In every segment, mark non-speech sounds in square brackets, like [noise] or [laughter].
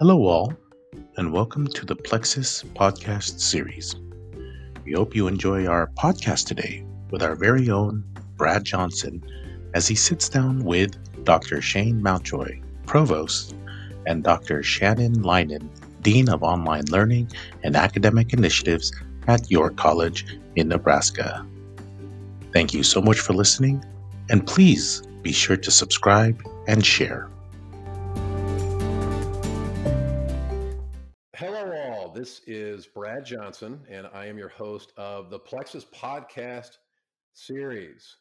Hello, all, and welcome to the Plexuss podcast series. We hope you enjoy our podcast today with our very own Brad Johnson as he sits down with Dr. Shane Mountjoy, Provost, and Dr. Shannon Leinen, Dean of Online Learning and Academic Initiatives at York College in Nebraska. Thank you so much for listening, and please be sure to subscribe and share. This is Brad Johnson, and I am your host of the Plexuss Podcast series.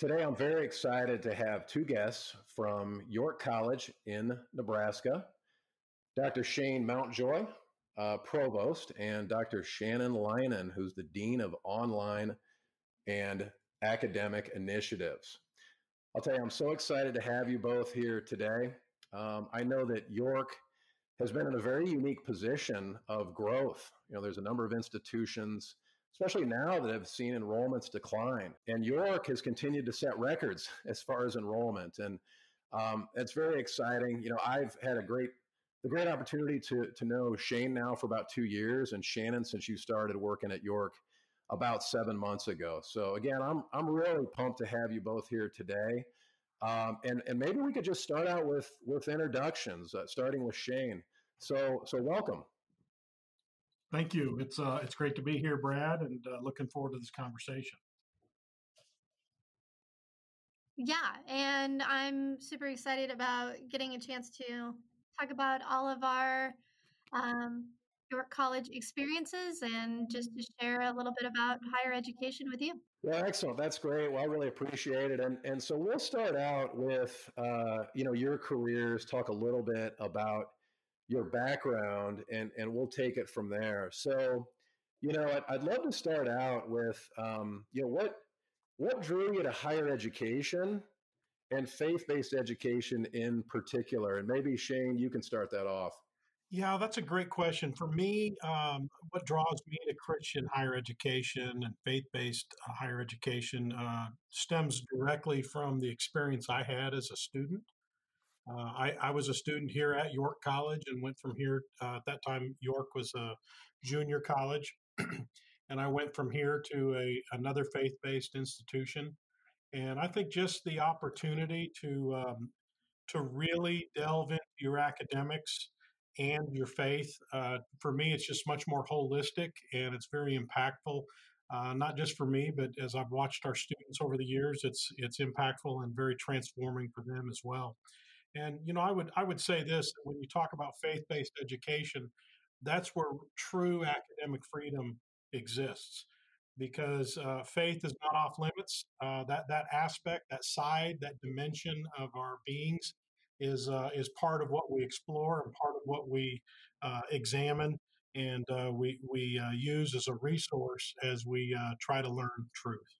Today, I'm very excited to have two guests from York College in Nebraska Dr. Shane Mountjoy, uh, Provost, and Dr. Shannon Leinen, who's the Dean of Online and Academic Initiatives. I'll tell you, I'm so excited to have you both here today. Um, I know that York has been in a very unique position of growth. You know, there's a number of institutions, especially now that have seen enrollments decline, and York has continued to set records as far as enrollment, and um, it's very exciting. You know, I've had a great the great opportunity to to know Shane now for about two years, and Shannon since you started working at York about seven months ago. So again, I'm I'm really pumped to have you both here today, um, and and maybe we could just start out with with introductions, uh, starting with Shane. So so welcome. Thank you. It's uh, it's great to be here, Brad, and uh, looking forward to this conversation. Yeah, and I'm super excited about getting a chance to talk about all of our um, York College experiences and just to share a little bit about higher education with you. Yeah, excellent. That's great. Well, I really appreciate it. And and so we'll start out with uh, you know your careers. Talk a little bit about your background, and and we'll take it from there. So, you know, I'd, I'd love to start out with um, you know what what drew you to higher education and faith-based education in particular. And maybe Shane, you can start that off. Yeah, that's a great question. For me, um, what draws me to Christian higher education and faith based uh, higher education uh, stems directly from the experience I had as a student. Uh, I, I, was a student here at York College and went from here. Uh, at that time, York was a junior college. [clears throat] and I went from here to a, another faith based institution. And I think just the opportunity to um, to really delve into your academics and your faith. Uh, for me, it's just much more holistic and it's very impactful. Uh, not just for me, but as I've watched our students over the years, it's it's impactful and very transforming for them as well. And you know, I would I would say this: when you talk about faith-based education, that's where true academic freedom exists, because uh, faith is not off limits. Uh, that that aspect, that side, that dimension of our beings is uh, is part of what we explore and part of what we uh, examine and uh, we we uh, use as a resource as we uh, try to learn truth.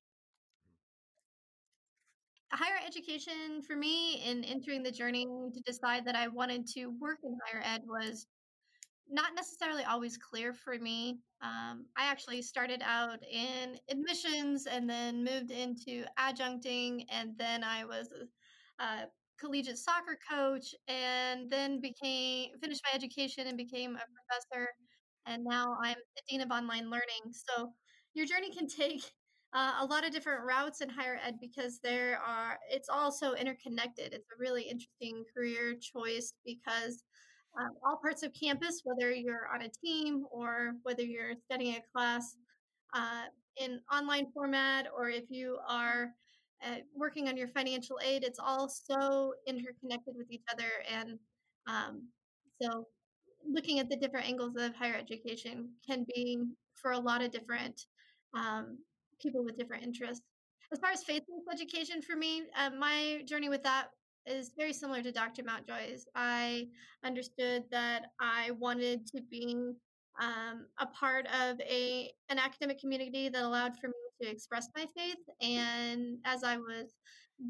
Higher education for me in entering the journey to decide that I wanted to work in higher ed was not necessarily always clear for me. Um, I actually started out in admissions and then moved into adjuncting, and then I was uh, collegiate soccer coach and then became finished my education and became a professor and now i'm the dean of online learning. So your journey can take uh, a lot of different routes in higher ed because there are it's all so interconnected. It's a really interesting career choice because um, all parts of campus whether you're on a team or whether you're studying a class uh, in online format or if you are uh, working on your financial aid, it's all so interconnected with each other. And um, so looking at the different angles of higher education can be for a lot of different um, people with different interests. As far as faith-based education for me, uh, my journey with that is very similar to Dr. Mountjoy's. I understood that I wanted to be um, a part of a an academic community that allowed for me to express my faith. And as I was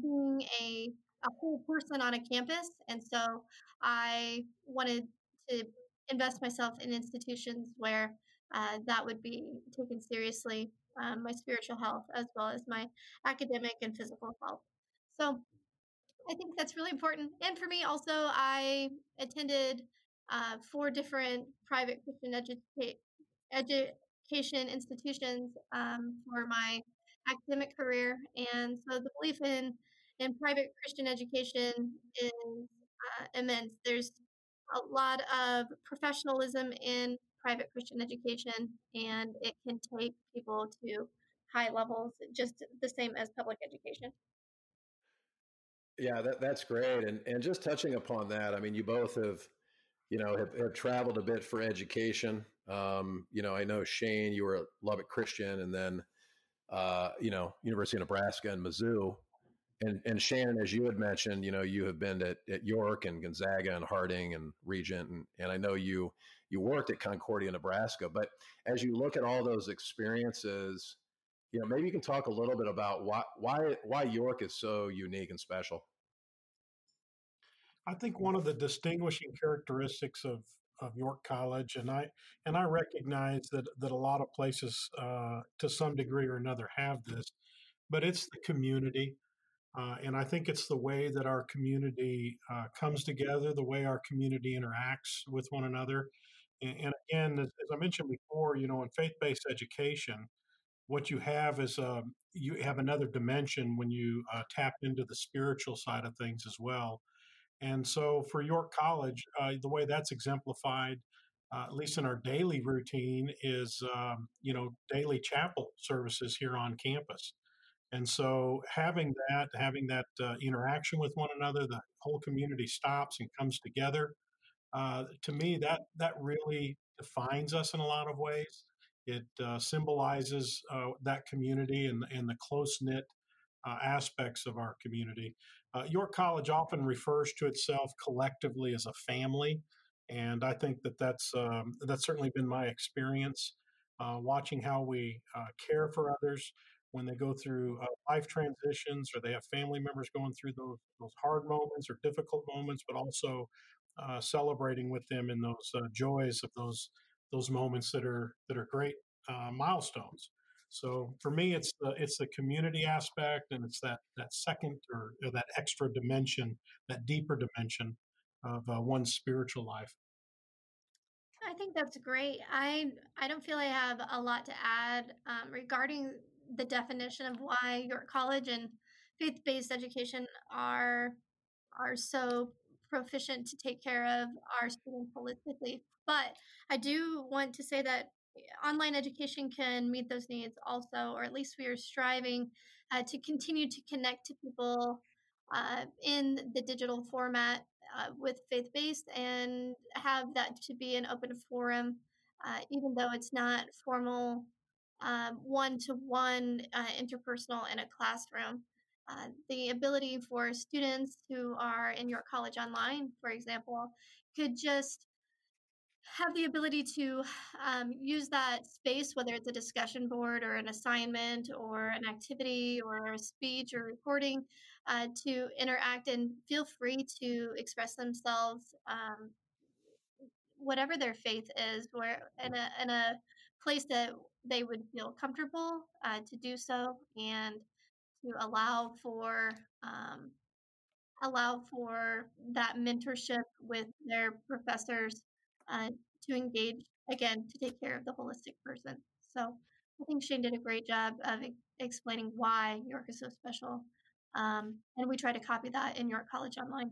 being a a whole person on a campus, and so I wanted to invest myself in institutions where uh, that would be taken seriously, um, my spiritual health as well as my academic and physical health. So I think that's really important. And for me, also, I attended uh, four different private Christian educa- education institutions um, for my academic career. And so the belief in, in private Christian education is uh, immense. There's a lot of professionalism in private Christian education, and it can take people to high levels, just the same as public education. Yeah, that, that's great. And and just touching upon that, I mean, you both have, you know, have, have traveled a bit for education. Um, you know, I know Shane, you were at Lubbock Christian, and then, uh, you know, University of Nebraska and Mizzou. And and Shannon, as you had mentioned, you know, you have been at, at York and Gonzaga and Harding and Regent, and, and I know you you worked at Concordia, Nebraska. But as you look at all those experiences, you know, maybe you can talk a little bit about why why why York is so unique and special. I think one of the distinguishing characteristics of of York College, and I and I recognize that that a lot of places, uh, to some degree or another, have this, but it's the community. Uh, and I think it's the way that our community uh, comes together, the way our community interacts with one another. And, and again, as, as, I mentioned before, you know, in faith based education, what you have is um, you have another dimension when you uh, tap into the spiritual side of things as well. And so for York College, uh, the way that's exemplified, uh, at least in our daily routine, is, um, you know, daily chapel services here on campus. And so having that, having that uh, interaction with one another, the whole community stops and comes together. Uh, to me, that that really defines us in a lot of ways. It uh, symbolizes uh, that community and, and the close knit uh, aspects of our community. Uh, York College often refers to itself collectively as a family, and I think that that's um, that's certainly been my experience. watching how we care for others, when they go through uh, life transitions or they have family members going through those, those hard moments or difficult moments, but also uh, celebrating with them in those uh, joys of those those moments that are that are great uh, milestones. So for me, it's the it's the community aspect, and it's that that second or, or that extra dimension, that deeper dimension of uh, one's spiritual life. I think that's great. I I don't feel I have a lot to add um, regarding the definition of why York College and faith-based education are are so proficient to take care of our students holistically. But I do want to say that online education can meet those needs also, or at least we are striving uh, to continue to connect to people uh, in the digital format uh, with faith based and have that to be an open forum, uh, even though it's not formal one to one interpersonal in a classroom. Uh, the ability for students who are in York College Online, for example, could just have the ability to um, use that space, whether it's a discussion board or an assignment or an activity or a speech or recording, uh, to interact and feel free to express themselves, um, whatever their faith is, where in a, in a place that they would feel comfortable uh, to do so and to allow for um, allow for that mentorship with their professors uh, to engage again to take care of the holistic person. So I think Shane did a great job of explaining why York is so special, um, and we try to copy that in York College Online.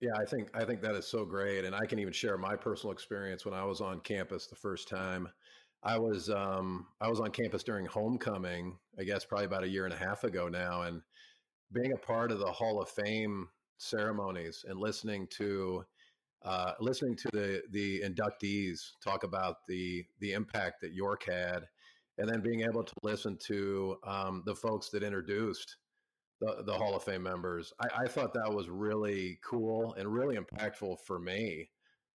Yeah, I think I think that is so great, and I can even share my personal experience when I was on campus the first time. I was um, I was on campus during homecoming, I guess probably about a year and a half ago now, and being a part of the Hall of Fame ceremonies and listening to uh, listening to the the inductees talk about the the impact that York had, and then being able to listen to um, the folks that introduced the, the Hall of Fame members. I, I thought that was really cool and really impactful for me.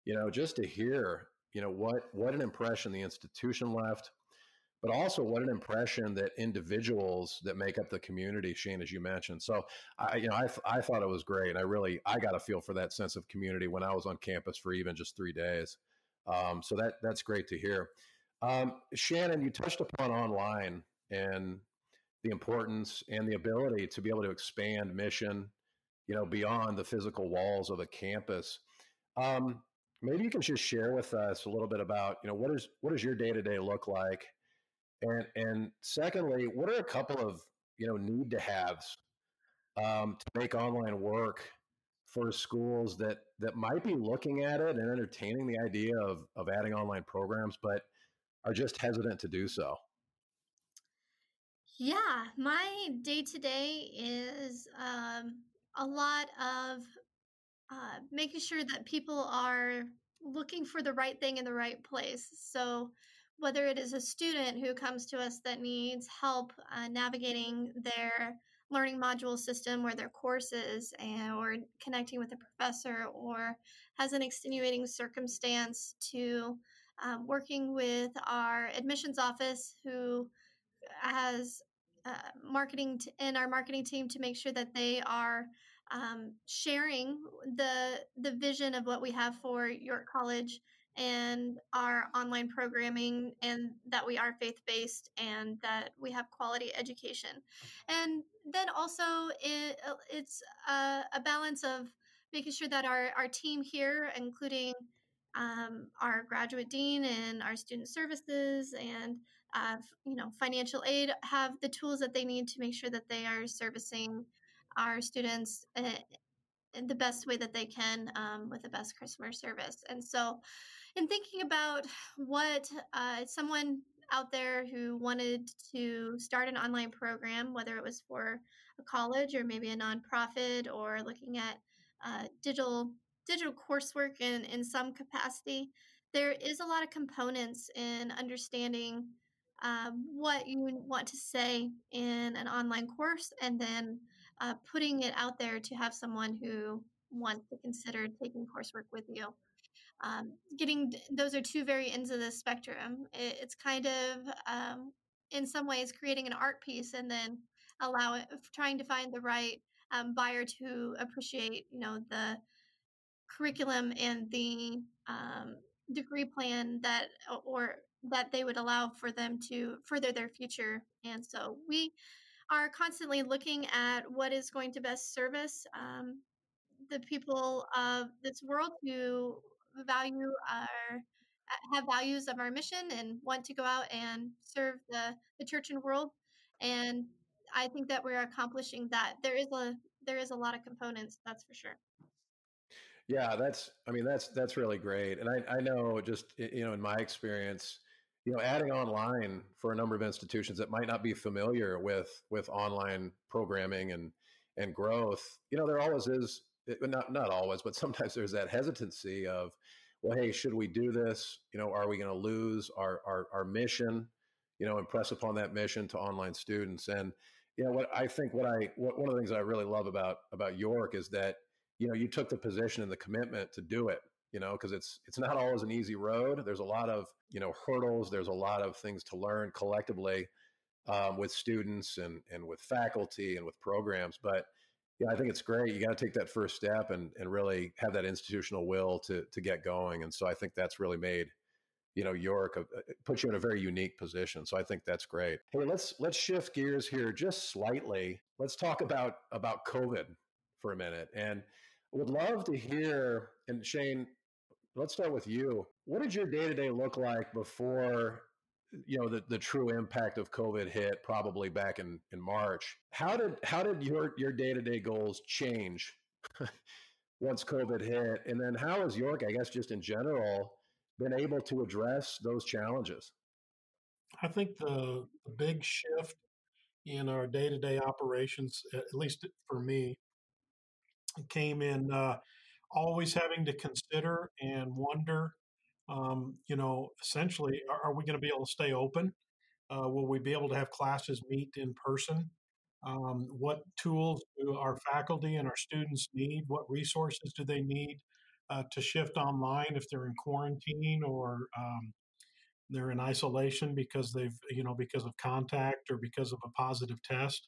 You know, just to hear, you know, what what an impression the institution left, but also what an impression that individuals that make up the community, Shane, as you mentioned. So, I, you know, I, I thought it was great. And I really, I got a feel for that sense of community when I was on campus for even just three days. Um, so that that's great to hear. Um, Shannon, you touched upon online and the importance and the ability to be able to expand mission, you know, beyond the physical walls of a campus. Um, maybe you can just share with us a little bit about you know what is what does your day to day look like, and and secondly, what are a couple of you know need to haves um, to make online work for schools that that might be looking at it and entertaining the idea of of adding online programs, but are just hesitant to do so? Yeah, my day to day is um, a lot of uh, making sure that people are looking for the right thing in the right place. So, whether it is a student who comes to us that needs help uh, navigating their learning module system or their courses and, or connecting with a professor or has an extenuating circumstance to um, working with our admissions office who has uh, marketing t- in our marketing team to make sure that they are um, sharing the the vision of what we have for York College and our online programming and that we are faith based and that we have quality education. And then also it, uh, it's a, a balance of making sure that our, our team here including um, our graduate dean and our student services and uh, you know financial aid have the tools that they need to make sure that they are servicing our students uh, in the best way that they can um, with the best customer service. And so in thinking about what uh, someone out there who wanted to start an online program, whether it was for a college or maybe a nonprofit or looking at uh, digital digital coursework in, in some capacity, there is a lot of components in understanding uh, what you want to say in an online course and then uh, putting it out there to have someone who wants to consider taking coursework with you um, getting those are two very ends of the spectrum. It, it's kind of um, in some ways creating an art piece and then allow it trying to find the right um, buyer to appreciate you know the curriculum and the um, degree plan that or that they would allow for them to further their future and so we are constantly looking at what is going to best service um, the people of this world who value our have values of our mission and want to go out and serve the, the church and world and i think that we're accomplishing that. There is a there is a lot of components that's for sure. Yeah that's i mean that's that's really great and i i know just you know in my experience you know adding online for a number of institutions that might not be familiar with with online programming and and growth you know there always is not not always, but sometimes there's that hesitancy of, well, hey, should we do this? You know, are we going to lose our, our our mission? You know, impress upon that mission to online students. And you know, what I think, what I what, one of the things I really love about about York is that you know you took the position and the commitment to do it. You know, because it's it's not always an easy road. There's a lot of you know hurdles. There's a lot of things to learn collectively um, with students and and with faculty and with programs, but yeah, I think it's great. You got to take that first step and and really have that institutional will to to get going. And so I think that's really made you know York uh, put you in a very unique position. So I think that's great. Hey, let's let's shift gears here just slightly. Let's talk about about COVID for a minute, and would love to hear. And Shane, let's start with you. What did your day to day look like before you know the, the true impact of covid hit probably back in in march. How did how did your your day-to-day goals change [laughs] once covid hit? And then how has york i guess just in general been able to address those challenges? I think the, the big shift in our day-to-day operations at least for me came in uh, always having to consider and wonder um, you know, essentially, are, are we going to be able to stay open? Uh, will we be able to have classes meet in person? Um, what tools do our faculty and our students need? What resources do they need uh, to shift online if they're in quarantine or um, they're in isolation because they've, you know, because of contact or because of a positive test?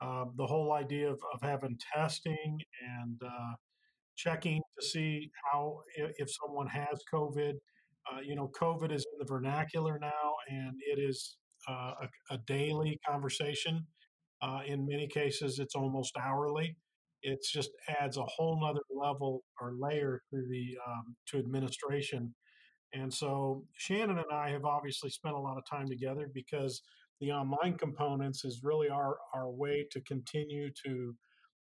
Uh, the whole idea of, of having testing and uh, checking to see how if someone has COVID. Uh, you know, COVID is in the vernacular now, and it is uh, a, a, daily conversation. Uh, in many cases, it's almost hourly. it just adds a whole nother level or layer to the um, to administration. And so Shannon and I have obviously spent a lot of time together because the online components is really our our way to continue to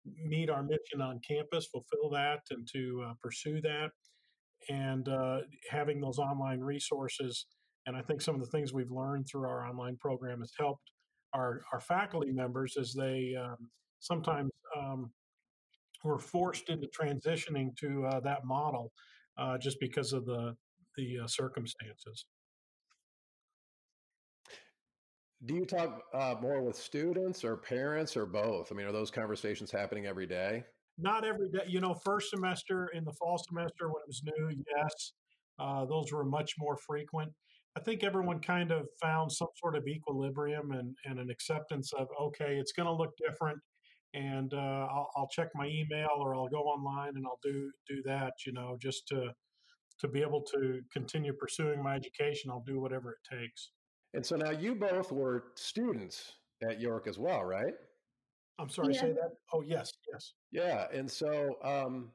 meet our mission on campus, fulfill that, and to uh, pursue that. And uh, having those online resources, and I think some of the things we've learned through our online program has helped our our faculty members as they um, sometimes um, were forced into transitioning to uh, that model uh, just because of the the uh, circumstances. Do you talk uh, more with students or parents or both? I mean, are those conversations happening every day? Not every day. You know, first semester in the fall semester when it was new, yes, uh, those were much more frequent. I think everyone kind of found some sort of equilibrium and, and an acceptance of okay, it's going to look different, and uh, I'll, I'll check my email or I'll go online and I'll do do that. You know, just to to be able to continue pursuing my education, I'll do whatever it takes. And so now you both were students at York as well, right? I'm sorry, yeah. say that. Oh, yes, yes. Yeah, and so um,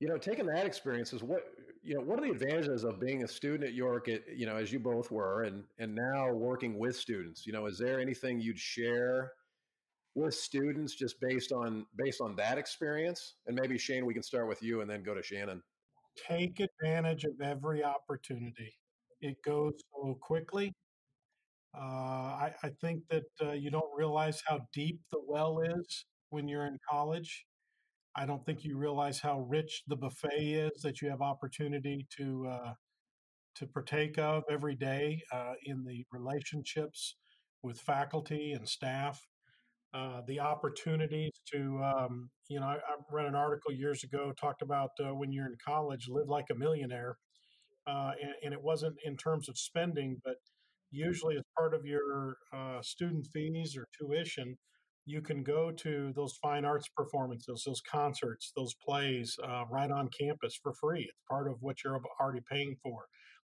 you know, taking that experience is what you know. What are the advantages of being a student at York? At, you know, as you both were, and and now working with students. You know, is there anything you'd share with students just based on based on that experience? And maybe Shane, we can start with you, and then go to Shannon. Take advantage of every opportunity. It goes so quickly uh, I, I, think that uh, you don't realize how deep the well is when you're in college. I don't think you realize how rich the buffet is that you have opportunity to uh, to partake of every day uh, in the relationships with faculty and staff. Uh, the opportunities to, um, you know, I, I, read an article years ago talked about when you're in college, live like a millionaire, and, and it wasn't in terms of spending, but usually as part of your uh, student fees or tuition, you can go to those fine arts performances, those concerts, those plays uh, right on campus for free. It's part of what you're already paying for.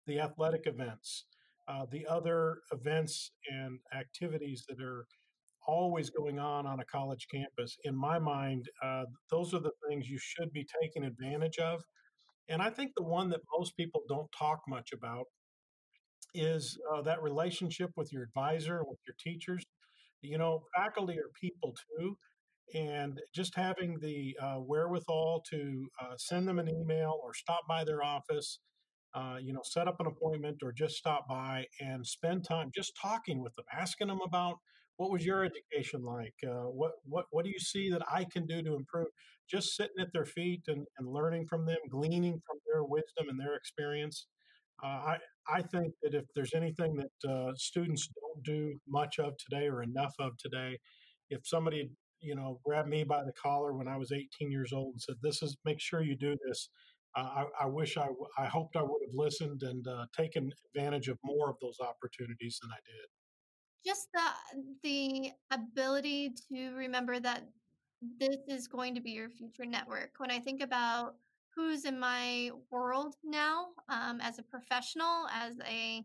The athletic events, uh, the other events and activities that are always going on on a college campus. In my mind, uh, those are the things you should be taking advantage of. And I think the one that most people don't talk much about is uh, that relationship with your advisor with your teachers. You know, faculty are people too, and just having the uh, wherewithal to uh, send them an email or stop by their office, uh, you know, set up an appointment or just stop by and spend time just talking with them, asking them about what was your education like, uh, what what what do you see that I can do to improve. Just sitting at their feet and, and learning from them, gleaning from their wisdom and their experience. Uh, I, I think that if there's anything that uh, students don't do much of today or enough of today, if somebody you know grabbed me by the collar when I was 18 years old and said, "This is make sure you do this," uh, I, I, wish I I hoped I would have listened and uh, taken advantage of more of those opportunities than I did. Just the the ability to remember that this is going to be your future network. When I think about who's in my world now um, as a professional, as a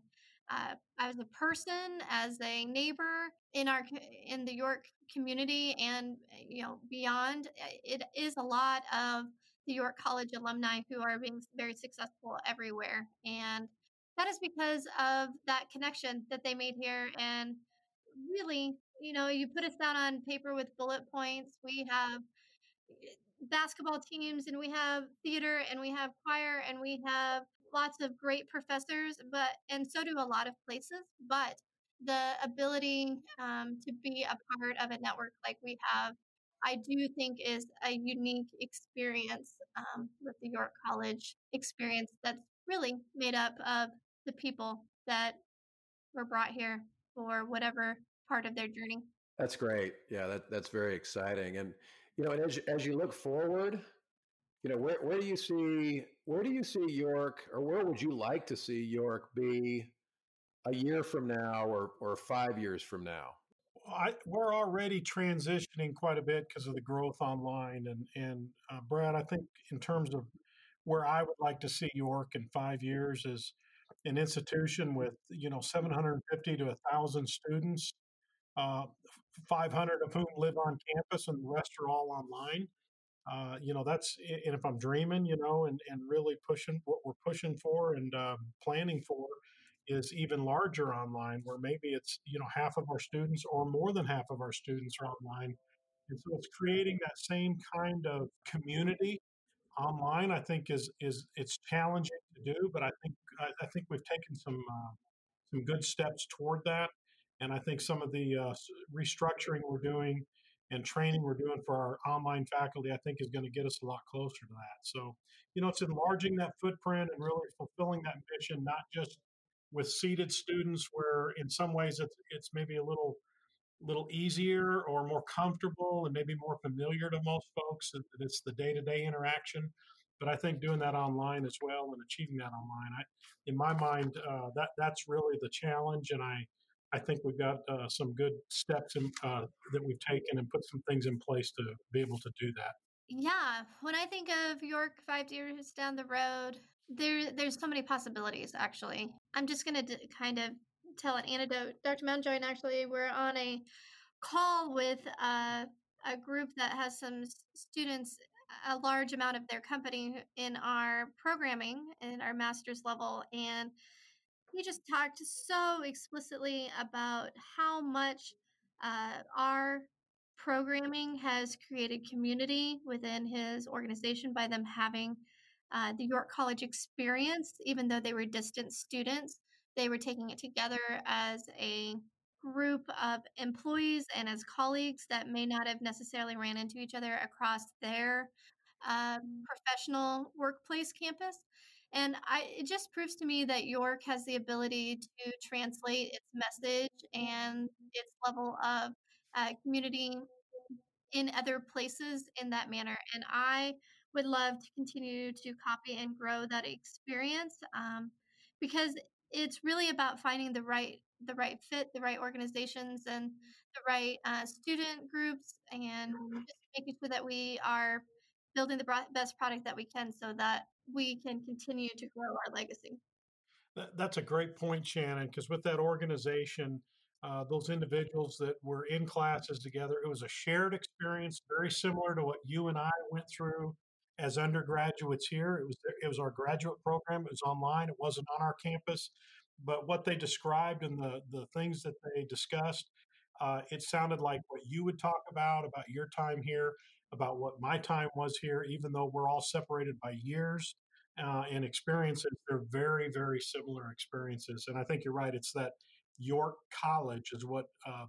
uh, as a person, as a neighbor in our in the York community, and you know beyond. Eh, it is a lot of the York College alumni who are being very successful everywhere, and that is because of that connection that they made here. And really, you know, you put us down on paper with bullet points. We have eh, basketball teams and we have theater and we have choir and we have lots of great professors but and so do a lot of places but the ability um, to be a part of a network like we have i do think is a unique experience um, with the york college experience that's really made up of the people that were brought here for whatever part of their journey. That's great. Yeah that, that's very exciting and you know, and as as you look forward, you know, where where do you see where do you see York, or where would you like to see York be a year from now, or or five years from now? I, we're already transitioning quite a bit because of the growth online, and and uh, Brad, I think in terms of where I would like to see York in five years is an institution with you know 750 to 1,000 students uh, 500 of whom live on campus and the rest are all online. uh, you know, that's and if I'm dreaming, you know, and and really pushing what we're pushing for and um, planning for is even larger online, where maybe it's you know half of our students or more than half of our students are online, and so it's creating that same kind of community online. I think is is it's challenging to do, but I think I, I think we've taken some uh, some good steps toward that, and I think some of the uh, restructuring we're doing and training we're doing for our online faculty, I think is going to get us a lot closer to that. So, you know, it's enlarging that footprint and really fulfilling that mission, not just with seated students where in some ways it's, it's maybe a little little easier or more comfortable and maybe more familiar to most folks that it's the day-to-day interaction but i think doing that online as well and achieving that online I, in my mind uh, that that's really the challenge and i I think we've got uh, some good steps in, uh, that we've taken and put some things in place to be able to do that. Yeah, when I think of York five years down the road, there there's so many possibilities. Actually, I'm just gonna d- kind of tell an anecdote. Dr. Mountjoy and actually we're on a call with uh, a group that has some students, a large amount of their company in our programming in our master's level, and he just talked so explicitly about how much uh, our programming has created community within his organization by them having uh, the York College experience, even though they were distant students. They were taking it together as a group of employees and as colleagues that may not have necessarily ran into each other across their uh, professional workplace campus. And I, it just proves to me that York has the ability to translate its message and its level of uh, community in other places in that manner. And I would love to continue to copy and grow that experience um, because it's really about finding the right the right fit, the right organizations, and the right uh, student groups, and just making sure that we are building the best product that we can so that we can continue to grow our legacy. That's a great point, Shannon, because with that organization, uh, those individuals that were in classes together, it was a shared experience, very similar to what you and I went through as undergraduates here. It was it was our graduate program. It was online. It wasn't on our campus, but what they described and the the things that they discussed, uh, it sounded like what you would talk about about your time here about what my time was here, even though we're all separated by years uh, and experiences. They're very, very similar experiences. And I think you're right. It's that York College is what uh,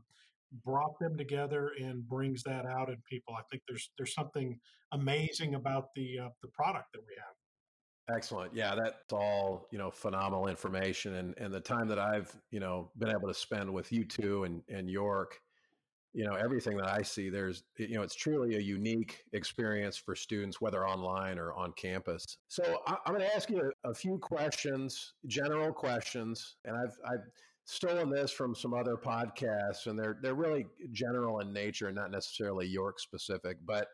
brought them together and brings that out in people. I think there's there's something amazing about the uh, the product that we have. Excellent. Yeah, that's all, you know, phenomenal information and and the time that I've, you know, been able to spend with you two and and York you know everything that i see there's you know it's truly a unique experience for students whether online or on campus. So I, am going to ask you a, a, few questions general questions and i've i've stolen this from some other podcasts and they're they're really general in nature not necessarily york specific but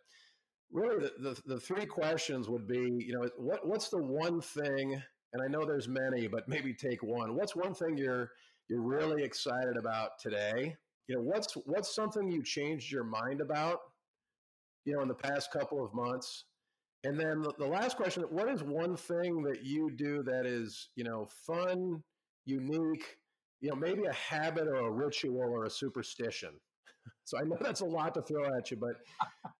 really the, the, the three questions would be you know what what's the one thing and i know there's many but maybe take one. What's one thing you're you're really excited about today you know what's what's something you changed your mind about you know in the past couple of months? And then the, the last question what is one thing that you do that is you know fun unique you know maybe a habit or a ritual or a superstition? [laughs] So i know that's a lot to throw at you but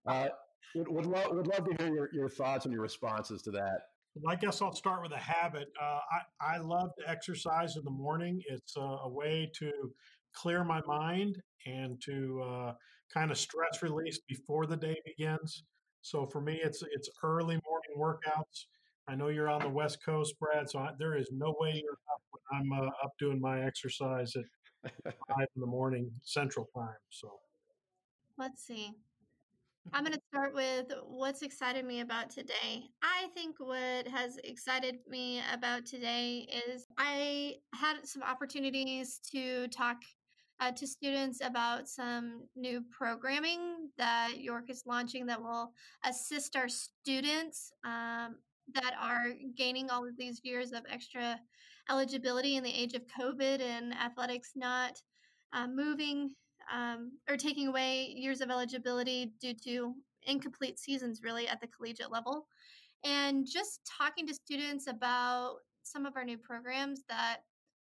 uh, would, would, lo- would love to hear your, your thoughts and your responses to that well, I guess I'll start with a habit. Uh, I, I love to exercise in the morning. It's a, a way to clear my mind and to uh, kind of stress release before the day begins. So for me, it's it's early morning workouts. I know you're on the West Coast, Brad. So I, there is no way you're up when I'm uh, up doing my exercise at [laughs] five in the morning Central Time. So let's see. I'm going to start with what's excited me about today. I think what has excited me about today is I had some opportunities to talk uh, to students about some new programming that York is launching that will assist our students um, that are gaining all of these years of extra eligibility in the age of COVID and athletics not uh, moving um, or taking away years of eligibility due to incomplete seasons really at the collegiate level. And just talking to students about some of our new programs that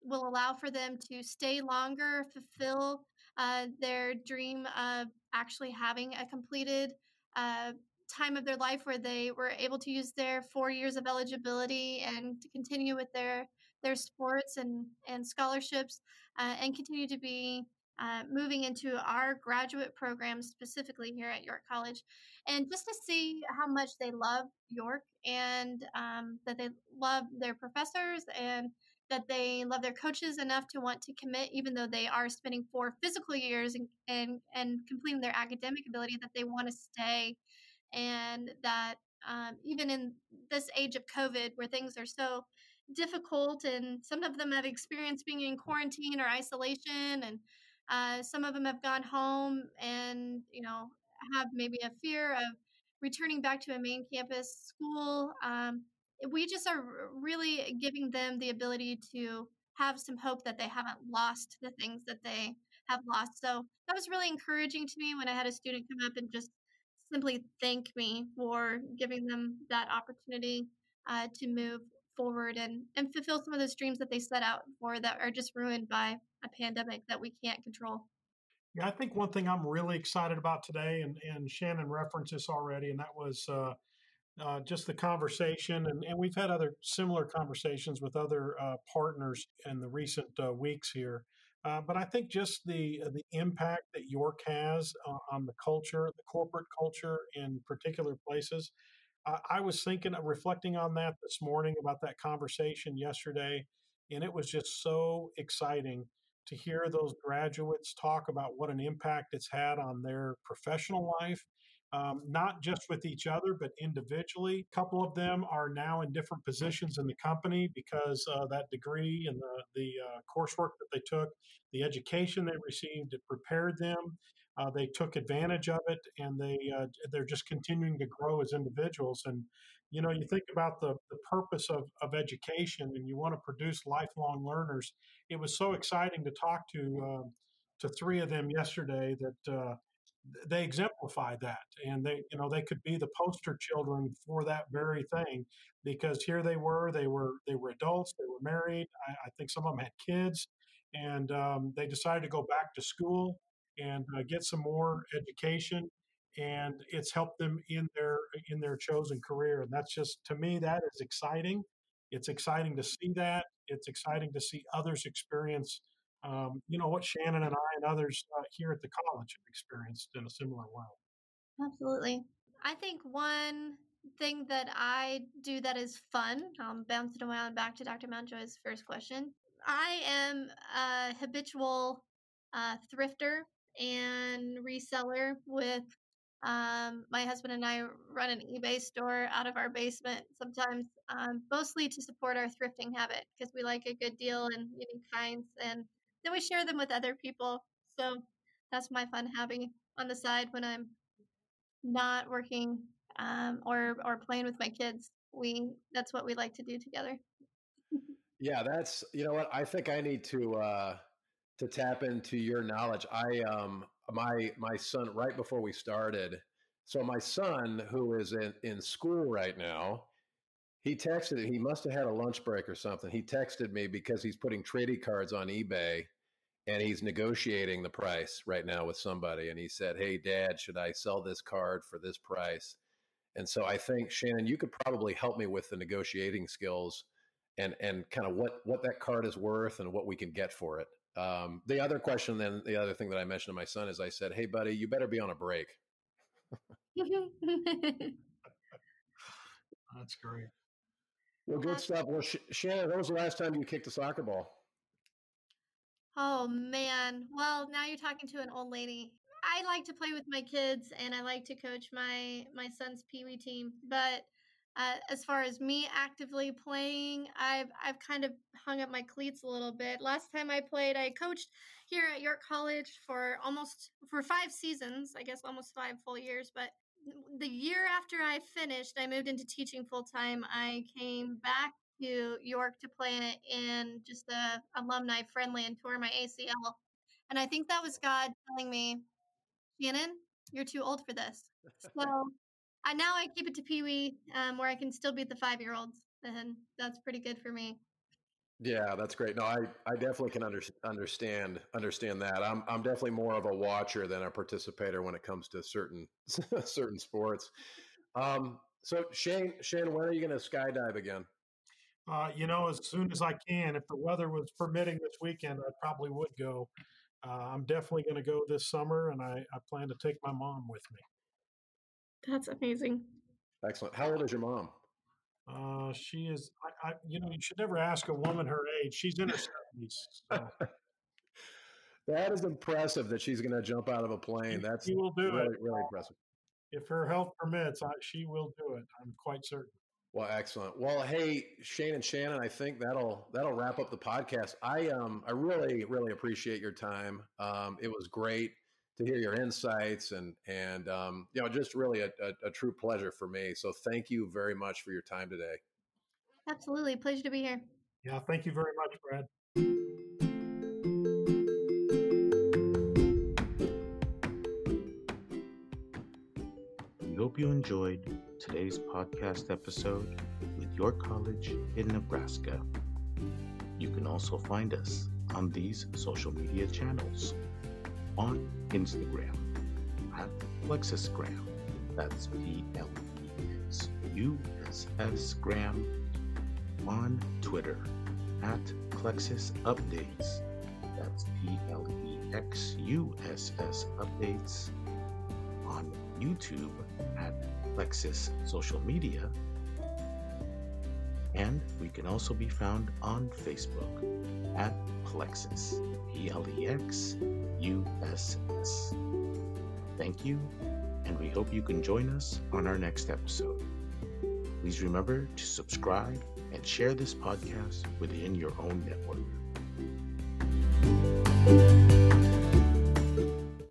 will allow for them to stay longer, fulfill uh, their dream of actually having a completed uh, time of their life where they were able to use their four years of eligibility and to continue with their their sports and and scholarships uh, and continue to be uh, moving into our graduate program specifically here at York College, and just to see how much they love York and um, that they love their professors and that they love their coaches enough to want to commit, even though they are spending four physical years and and, completing their academic ability, that they want to stay, and that um, even in this age of COVID, where things are so difficult, and some of them have experienced being in quarantine or isolation, and uh, some of them have gone home and you know have maybe a fear of returning back to a main campus school. Um, we just are really giving them the ability to have some hope that they haven't lost the things that they have lost. So that was really encouraging to me when I had a student come up and just simply thank me for giving them that opportunity uh, to move forward and, and fulfill some of those dreams that they set out for that are just ruined by a pandemic that we can't control. Yeah, I think one thing I'm really excited about today, and, and Shannon referenced this already, and that was uh, uh, just the conversation. And, and we've had other similar conversations with other uh, partners in the recent uh, weeks here. Uh, but I think just the uh, the impact that York has on the culture, the corporate culture in particular places. I was thinking, of reflecting on that this morning about that conversation yesterday, and it was just so exciting to hear those graduates talk about what an impact it's had on their professional life, um, not just with each other, but individually. A couple of them are now in different positions in the company because uh, that degree and the, the uh, coursework that they took, the education they received, it prepared them. Uh, they took advantage of it, and they uh, they're just continuing to grow as individuals. And you know, you think about the the purpose of of education, and you want to produce lifelong learners. It was so exciting to talk to uh, to three of them yesterday that uh, they exemplify that and they you know they could be the poster children for that very thing because here they were they were they were adults they were married i, I think some of them had kids and um, they decided to go back to school and uh, get some more education and it's helped them in their in their chosen career and that's just to me that is exciting. It's exciting to see that. It's exciting to see others experience um, you know what shannon and i and others uh, here at the college have experienced in a similar way. Absolutely. I think one thing that i do that is fun um, bouncing around back to dr mountjoy's first question i am a habitual uh, thrifter and reseller with um, my husband and I run an eBay store out of our basement sometimes, um, mostly to support our thrifting habit because we like a good deal and unique finds, and then we share them with other people. So that's my fun hobby on the side when I'm not working um, or or playing with my kids. We that's what we like to do together. [laughs] yeah, that's you know what I think I need to. Uh to tap into your knowledge. I um my my son right before we started. So my son who is in in school right now, he texted he must have had a lunch break or something. He texted me because he's putting trading cards on eBay and he's negotiating the price right now with somebody and he said, "Hey dad, should I sell this card for this price?" And so I think Shannon, you could probably help me with the negotiating skills and and kind of what what that card is worth and what we can get for it. Um, the other question, then the other thing that I mentioned to my son is I said, "Hey, buddy, you better be on a break." [laughs] That's great. Well, good stuff. Well, Sh- Shannon, when was the last time you kicked a soccer ball? Oh man. Well, now you're talking to an old lady. I like to play with my kids and I like to coach my my son's pee wee team, but uh, as far as me actively playing, I've I've kind of hung up my cleats a little bit. Last time I played, I coached here at York College for almost for five seasons, I guess almost five full years. But the year after I finished, I moved into teaching full time. I came back to York to play in just a alumni friendly and tore my ACL. And I think that was God telling me, Shannon, you're too old for this. So I now I keep it to Pee Wee, um, where I can still beat the five year olds, and that's pretty good for me. Yeah, that's great. No, I, I definitely can under, understand understand that. I'm I'm definitely more of a watcher than a participator when it comes to certain [laughs] certain sports. Um, so Shane, Shane, when are you going to skydive again? Uh, you know, as soon as I can. If the weather was permitting this weekend, I probably would go. Uh, I'm definitely going to go this summer, and I, I plan to take my mom with me. That's amazing. Excellent. How old is your mom? Uh, she is. I, I, you know, you should never ask a woman her age. She's in her seventies. So. [laughs] that is impressive that she's going to jump out of a plane. That's she will do really, it. really impressive. If her health permits, I, she will do it. I'm quite certain. Well, excellent. Well, hey, Shane and Shannon, I think that'll that'll wrap up the podcast. I um I really really appreciate your time. Um, it was great to hear your insights and and um, you know just really a, a, a true pleasure for me. So thank you very much for your time today. Absolutely, pleasure to be here. Yeah, thank you very much, Brad. We hope you enjoyed today's podcast episode with York College in Nebraska. You can also find us on these social media channels on Instagram at Plexussgram. That's P L E X U S S Gram. On Twitter at Plexuss Updates. That's P L E X U S S Updates. On YouTube at Plexuss Social Media. And we can also be found on Facebook at Plexuss, P L E X U S S. Thank you, and we hope you can join us on our next episode. Please remember to subscribe and share this podcast within your own network.